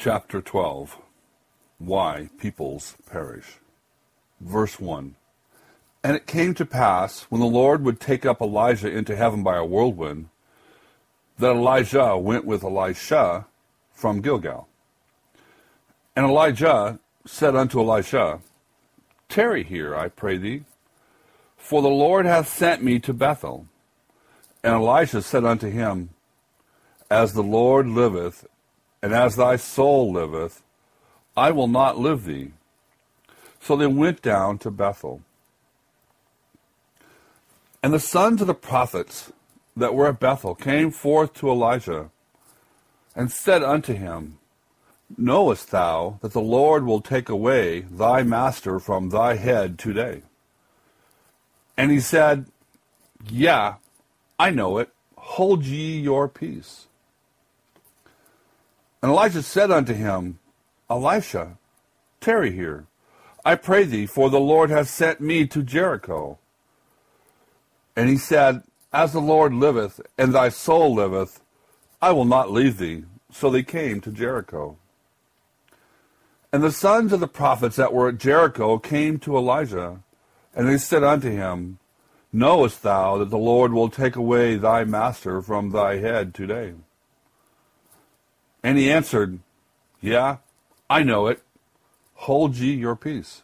Chapter 12 Why Peoples Perish. Verse 1 And it came to pass, when the Lord would take up Elijah into heaven by a whirlwind, that Elijah went with Elisha from Gilgal. And Elijah said unto Elisha, Tarry here, I pray thee, for the Lord hath sent me to Bethel. And Elisha said unto him, As the Lord liveth, and as thy soul liveth, I will not live thee. So they went down to Bethel. And the sons of the prophets that were at Bethel came forth to Elijah, and said unto him, Knowest thou that the Lord will take away thy master from thy head today? And he said, Yeah, I know it. Hold ye your peace. And Elijah said unto him, Elisha, tarry here, I pray thee, for the Lord hath sent me to Jericho. And he said, As the Lord liveth, and thy soul liveth, I will not leave thee. So they came to Jericho. And the sons of the prophets that were at Jericho came to Elijah, and they said unto him, Knowest thou that the Lord will take away thy master from thy head today? And he answered, Yeah, I know it. Hold ye your peace.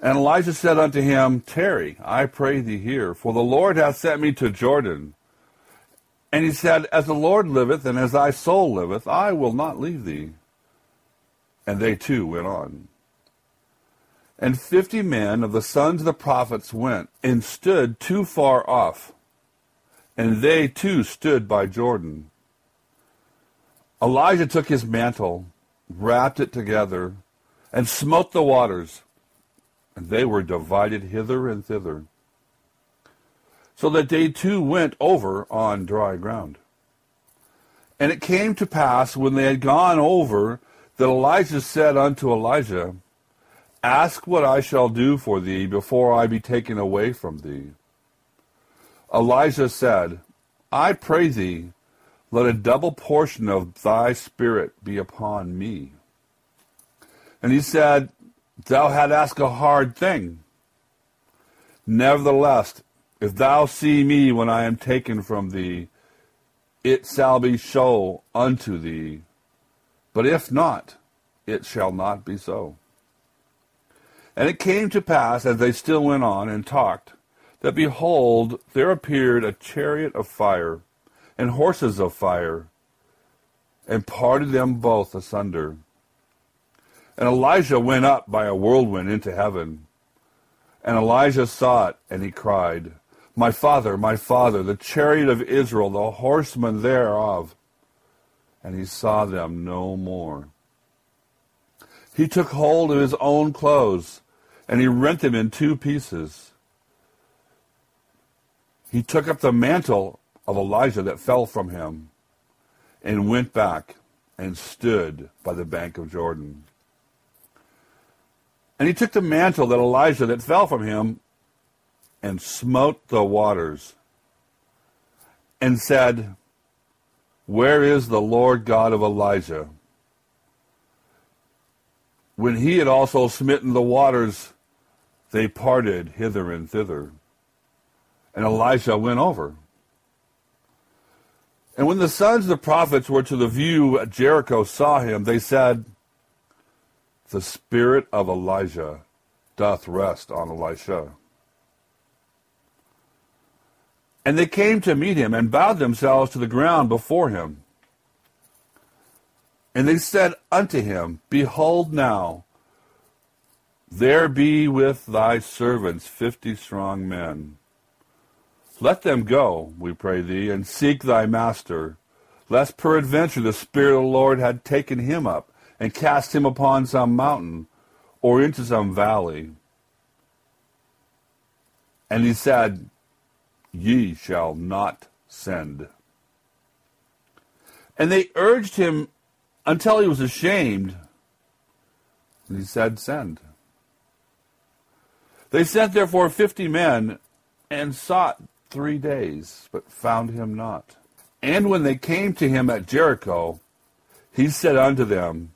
And Elijah said unto him, Tarry, I pray thee here, for the Lord hath sent me to Jordan. And he said, As the Lord liveth, and as thy soul liveth, I will not leave thee. And they two went on. And fifty men of the sons of the prophets went, and stood too far off. And they two stood by Jordan. Elijah took his mantle, wrapped it together, and smote the waters, and they were divided hither and thither, so that they two went over on dry ground. And it came to pass, when they had gone over, that Elijah said unto Elisha, Ask what I shall do for thee before I be taken away from thee. Elisha said, I pray thee, let a double portion of thy spirit be upon me. And he said, Thou hast asked a hard thing. Nevertheless, if thou see me when I am taken from thee, it shall be so unto thee. But if not, it shall not be so. And it came to pass, as they still went on and talked, that behold, there appeared a chariot of fire and horses of fire, and parted them both asunder. And Elijah went up by a whirlwind into heaven. And Elisha saw it, and he cried, My father, my father, the chariot of Israel, the horsemen thereof. And he saw them no more. He took hold of his own clothes, and he rent them in two pieces. He took up the mantle of Elijah that fell from him and went back and stood by the bank of Jordan. And he took the mantle that Elijah that fell from him and smote the waters and said, Where is the Lord God of Elijah? When he had also smitten the waters, they parted hither and thither. And Elisha went over. And when the sons of the prophets were to the view at Jericho saw him, they said, The spirit of Elijah doth rest on Elisha. And they came to meet him and bowed themselves to the ground before him. And they said unto him, Behold now, there be with thy servants fifty strong men. Let them go, we pray thee, and seek thy master, lest peradventure the Spirit of the Lord had taken him up, and cast him upon some mountain, or into some valley. And he said, Ye shall not send. And they urged him until he was ashamed. And he said, Send. They sent therefore fifty men and sought three days, but found him not. And when they came to him at Jericho, he said unto them,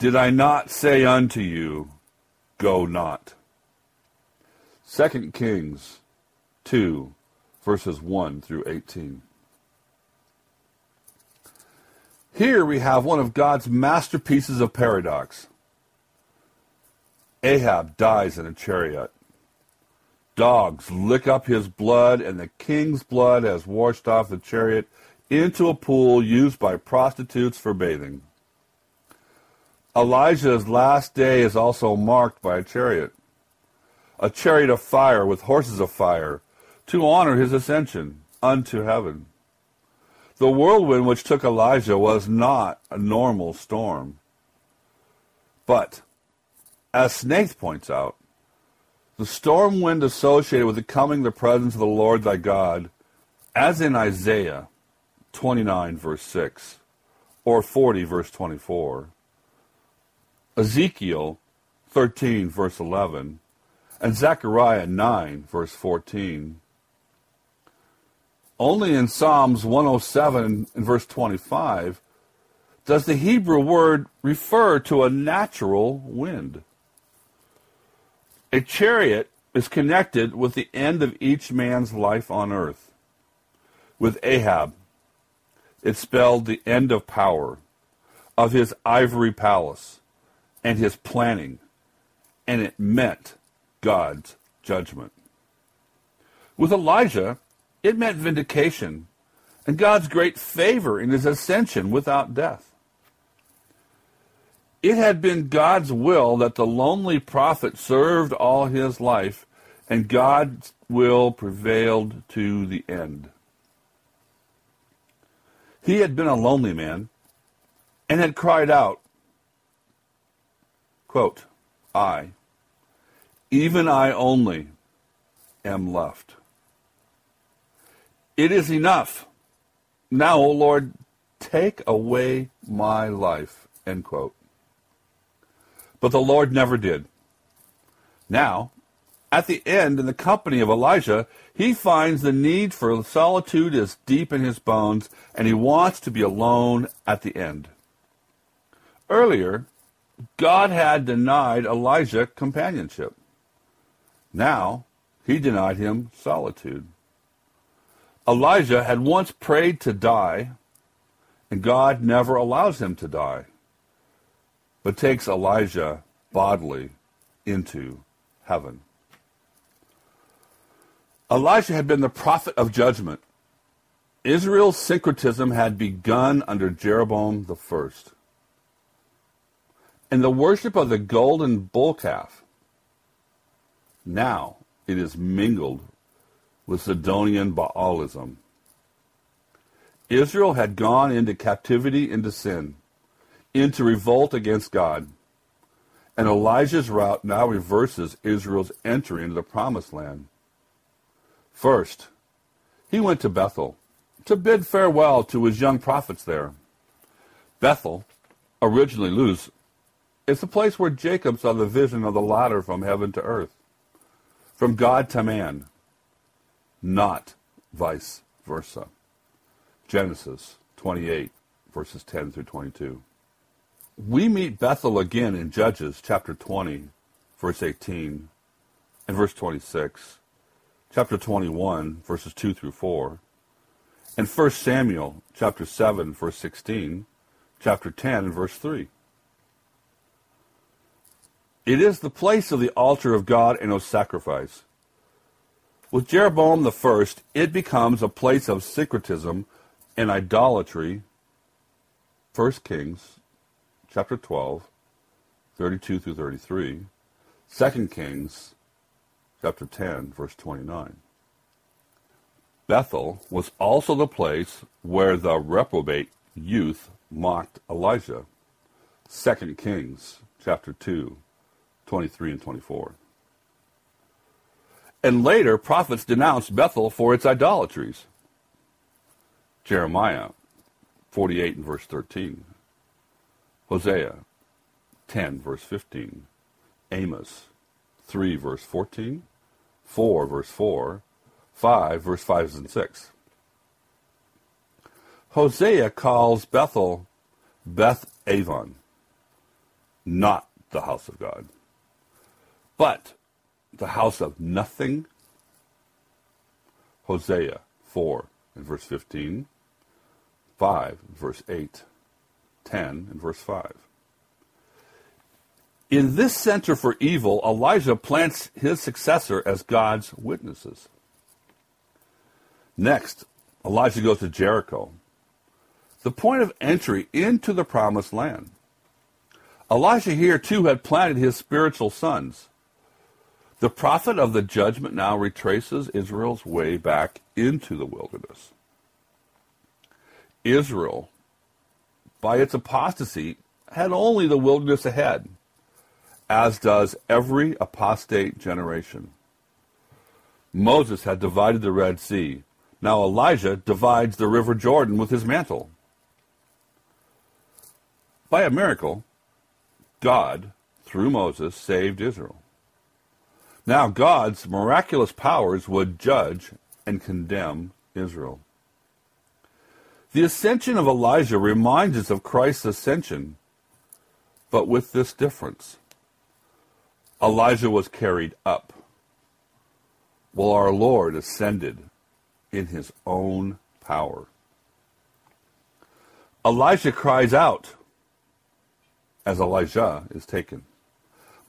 Did I not say unto you, Go not? 2 Kings 2, verses 1 through 18. Here we have one of God's masterpieces of paradox. Ahab dies in a chariot. Dogs lick up his blood, and the king's blood has washed off the chariot into a pool used by prostitutes for bathing. Elijah's last day is also marked by a chariot, a chariot of fire with horses of fire, to honor his ascension unto heaven. The whirlwind which took Elijah was not a normal storm. But, as Snaith points out, the storm wind associated with the coming of the presence of the Lord thy God, as in Isaiah 29, verse 6, or 40, verse 24, Ezekiel 13, verse 11, and Zechariah 9, verse 14. Only in Psalms 107 and verse 25 does the Hebrew word refer to a natural wind. A chariot is connected with the end of each man's life on earth. With Ahab, it spelled the end of power, of his ivory palace, and his planning, and it meant God's judgment. With Elijah, it meant vindication and God's great favor in his ascension without death. It had been God's will that the lonely prophet served all his life, and God's will prevailed to the end. He had been a lonely man and had cried out, quote, I, even I only, am left. It is enough. Now, O Lord, take away my life. End quote. But the Lord never did. Now, at the end, in the company of Elisha, he finds the need for solitude is deep in his bones, and he wants to be alone at the end. Earlier, God had denied Elijah companionship. Now, he denied him solitude. Elijah had once prayed to die, and God never allows him to die, but takes Elijah bodily into heaven. Elijah had been the prophet of judgment. Israel's syncretism had begun under Jeroboam the first. And the worship of the golden bull calf, now it is mingled with Sidonian Baalism. Israel had gone into captivity into sin, into revolt against God. And Elijah's route now reverses Israel's entry into the promised land. First, he went to Bethel to bid farewell to his young prophets there. Bethel, originally Luz, is the place where Jacob saw the vision of the ladder from heaven to earth, from God to man, not vice versa. Genesis 28, verses 10 through 22. We meet Bethel again in Judges chapter 20, verse 18, and verse 26, chapter 21, verses 2 through 4, and 1 Samuel chapter 7, verse 16, chapter 10, and verse 3. It is the place of the altar of God and of sacrifice. With Jeroboam the first, it becomes a place of syncretism and idolatry. 1 Kings chapter 12, 32 through 33. 2 Kings chapter 10, verse 29. Bethel was also the place where the reprobate youth mocked Elisha. 2 Kings chapter 2, 23 and 24. And later, prophets denounced Bethel for its idolatries. Jeremiah 48 and verse 13. Hosea 10 verse 15. Amos 3 verse 14. 4 verse 4. 5 verse 5 and 6. Hosea calls Bethel Beth Aven, not the house of God, but the house of nothing. Hosea 4 and verse 15, 5 verse 8, 10 and verse 5. In this center for evil, Elijah plants his successor as God's witnesses. Next, Elijah goes to Jericho, the point of entry into the promised land. Elijah here too had planted his spiritual sons. The prophet of the judgment now retraces Israel's way back into the wilderness. Israel, by its apostasy, had only the wilderness ahead, as does every apostate generation. Moses had divided the Red Sea. Now Elijah divides the river Jordan with his mantle. By a miracle, God, through Moses, saved Israel. Now God's miraculous powers would judge and condemn Israel. The ascension of Elisha reminds us of Christ's ascension, but with this difference. Elijah was carried up, while our Lord ascended in his own power. Elijah cries out as Elijah is taken,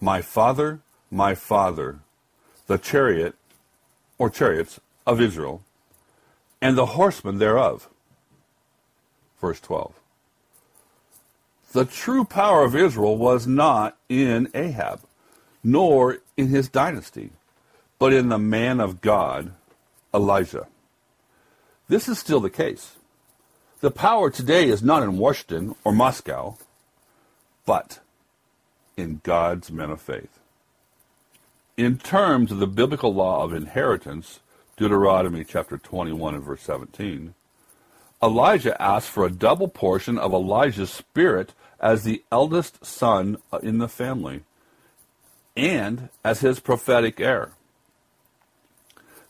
My father, my father, the chariot or chariots of Israel, and the horsemen thereof. Verse 12. The true power of Israel was not in Ahab, nor in his dynasty, but in the man of God, Elijah. This is still the case. The power today is not in Washington or Moscow, but in God's men of faith. In terms of the biblical law of inheritance, Deuteronomy chapter 21 and verse 17, Elisha asked for a double portion of Elijah's spirit as the eldest son uh, in the family and as his prophetic heir.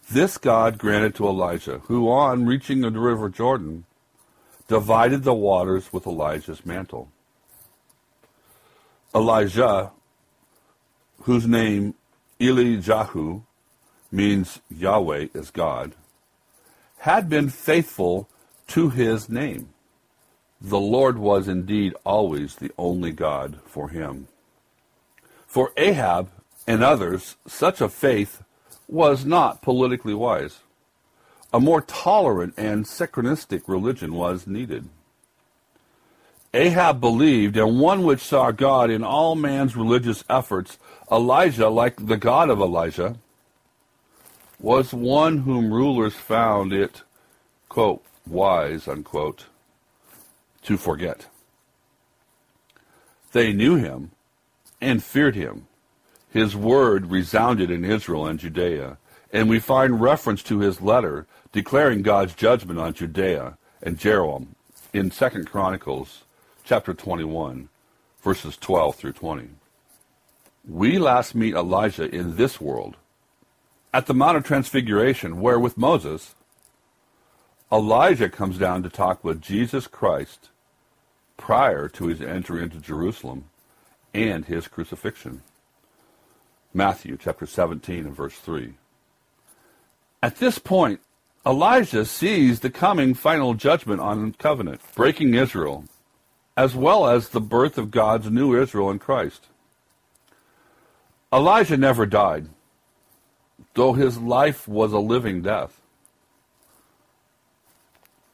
This God granted to Elisha, who, on reaching the river Jordan, divided the waters with Elijah's mantle. Elijah, whose name Elijahu means Yahweh is God, had been faithful to his name. The Lord was indeed always the only God for him. For Ahab and others, such a faith was not politically wise. A more tolerant and syncretistic religion was needed. Ahab believed, and one which saw God in all man's religious efforts, Elijah, like the God of Elijah, was one whom rulers found it, quote, wise, unquote, to forget. They knew him and feared him. His word resounded in Israel and Judea, and we find reference to his letter declaring God's judgment on Judea and Jeroboam in 2 Chronicles chapter 21, verses 12 through 20. We last meet Elijah in this world at the Mount of Transfiguration, where with Moses, Elijah comes down to talk with Jesus Christ prior to his entry into Jerusalem and his crucifixion. Matthew chapter 17 and verse 3. At this point, Elijah sees the coming final judgment on the covenant, breaking Israel, as well as the birth of God's new Israel in Christ. Elijah never died, though his life was a living death.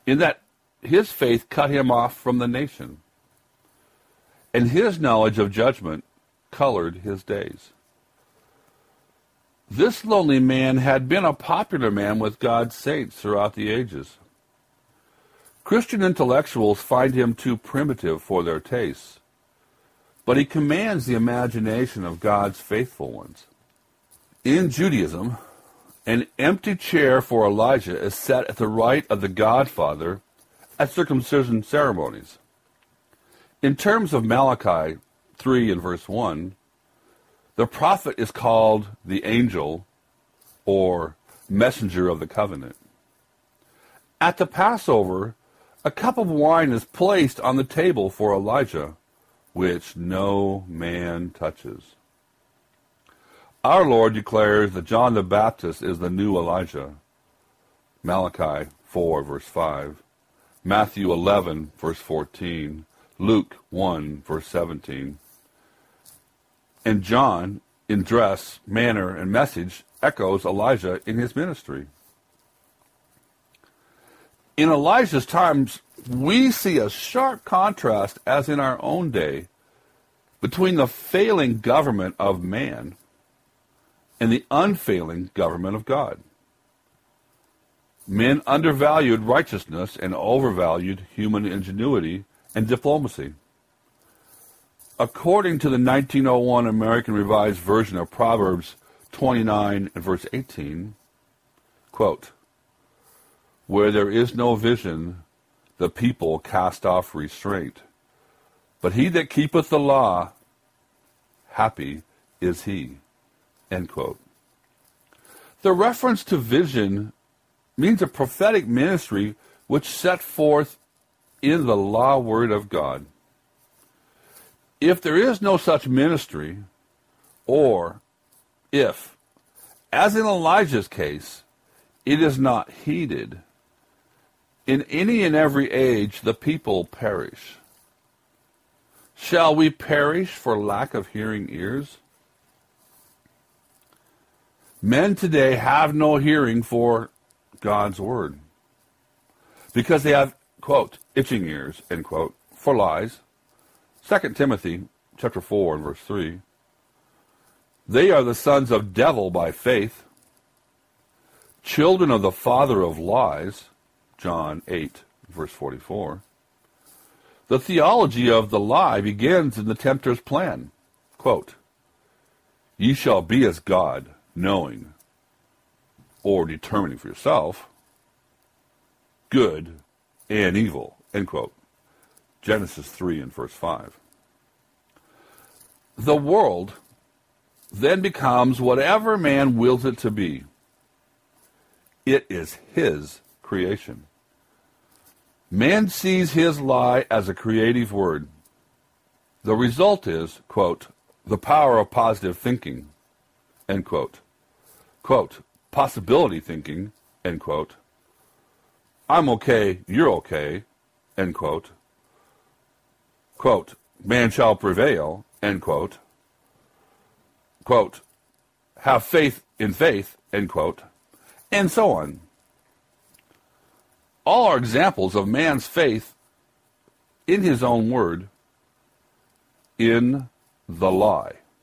In that his faith cut him off from the nation, and his knowledge of judgment colored his days. This lonely man had been a popular man with God's saints throughout the ages. Christian intellectuals find him too primitive for their tastes, but he commands the imagination of God's faithful ones. In Judaism, an empty chair for Elijah is set at the right of the Godfather at circumcision ceremonies. In terms of Malachi 3 and verse 1, the prophet is called the angel or messenger of the covenant. At the Passover, a cup of wine is placed on the table for Elijah, which no man touches. Our Lord declares that John the Baptist is the new Elijah. Malachi 4, verse 5. Matthew 11, verse 14. Luke 1, verse 17. And John, in dress, manner, and message, echoes Elijah in his ministry. In Elijah's times, we see a sharp contrast, as in our own day, between the failing government of man and the unfailing government of God. Men undervalued righteousness and overvalued human ingenuity and diplomacy. According to the 1901 American Revised Version of Proverbs 29 and verse 18, quote, Where there is no vision, the people cast off restraint. But he that keepeth the law, happy is he. End quote. The reference to vision means a prophetic ministry which set forth in the law word of God. If there is no such ministry, or if, as in Elijah's case, it is not heeded, in any and every age the people perish. Shall we perish for lack of hearing ears? Men today have no hearing for God's word because they have, quote, itching ears, end quote, for lies. 2 Timothy chapter 4 and verse 3. They are the sons of devil by faith, children of the father of lies, John 8, verse 44. The theology of the lie begins in the tempter's plan. Quote, Ye shall be as God, knowing or determining for yourself good and evil. End quote. Genesis 3 and verse 5. The world then becomes whatever man wills it to be. It is his creation. Man sees his lie as a creative word. The result is, quote, the power of positive thinking, end quote. Quote, possibility thinking, end quote. I'm okay, you're okay, end quote. Quote, man shall prevail, end quote. Quote, have faith in faith, end quote, and so on. All are examples of man's faith in his own word in the lie.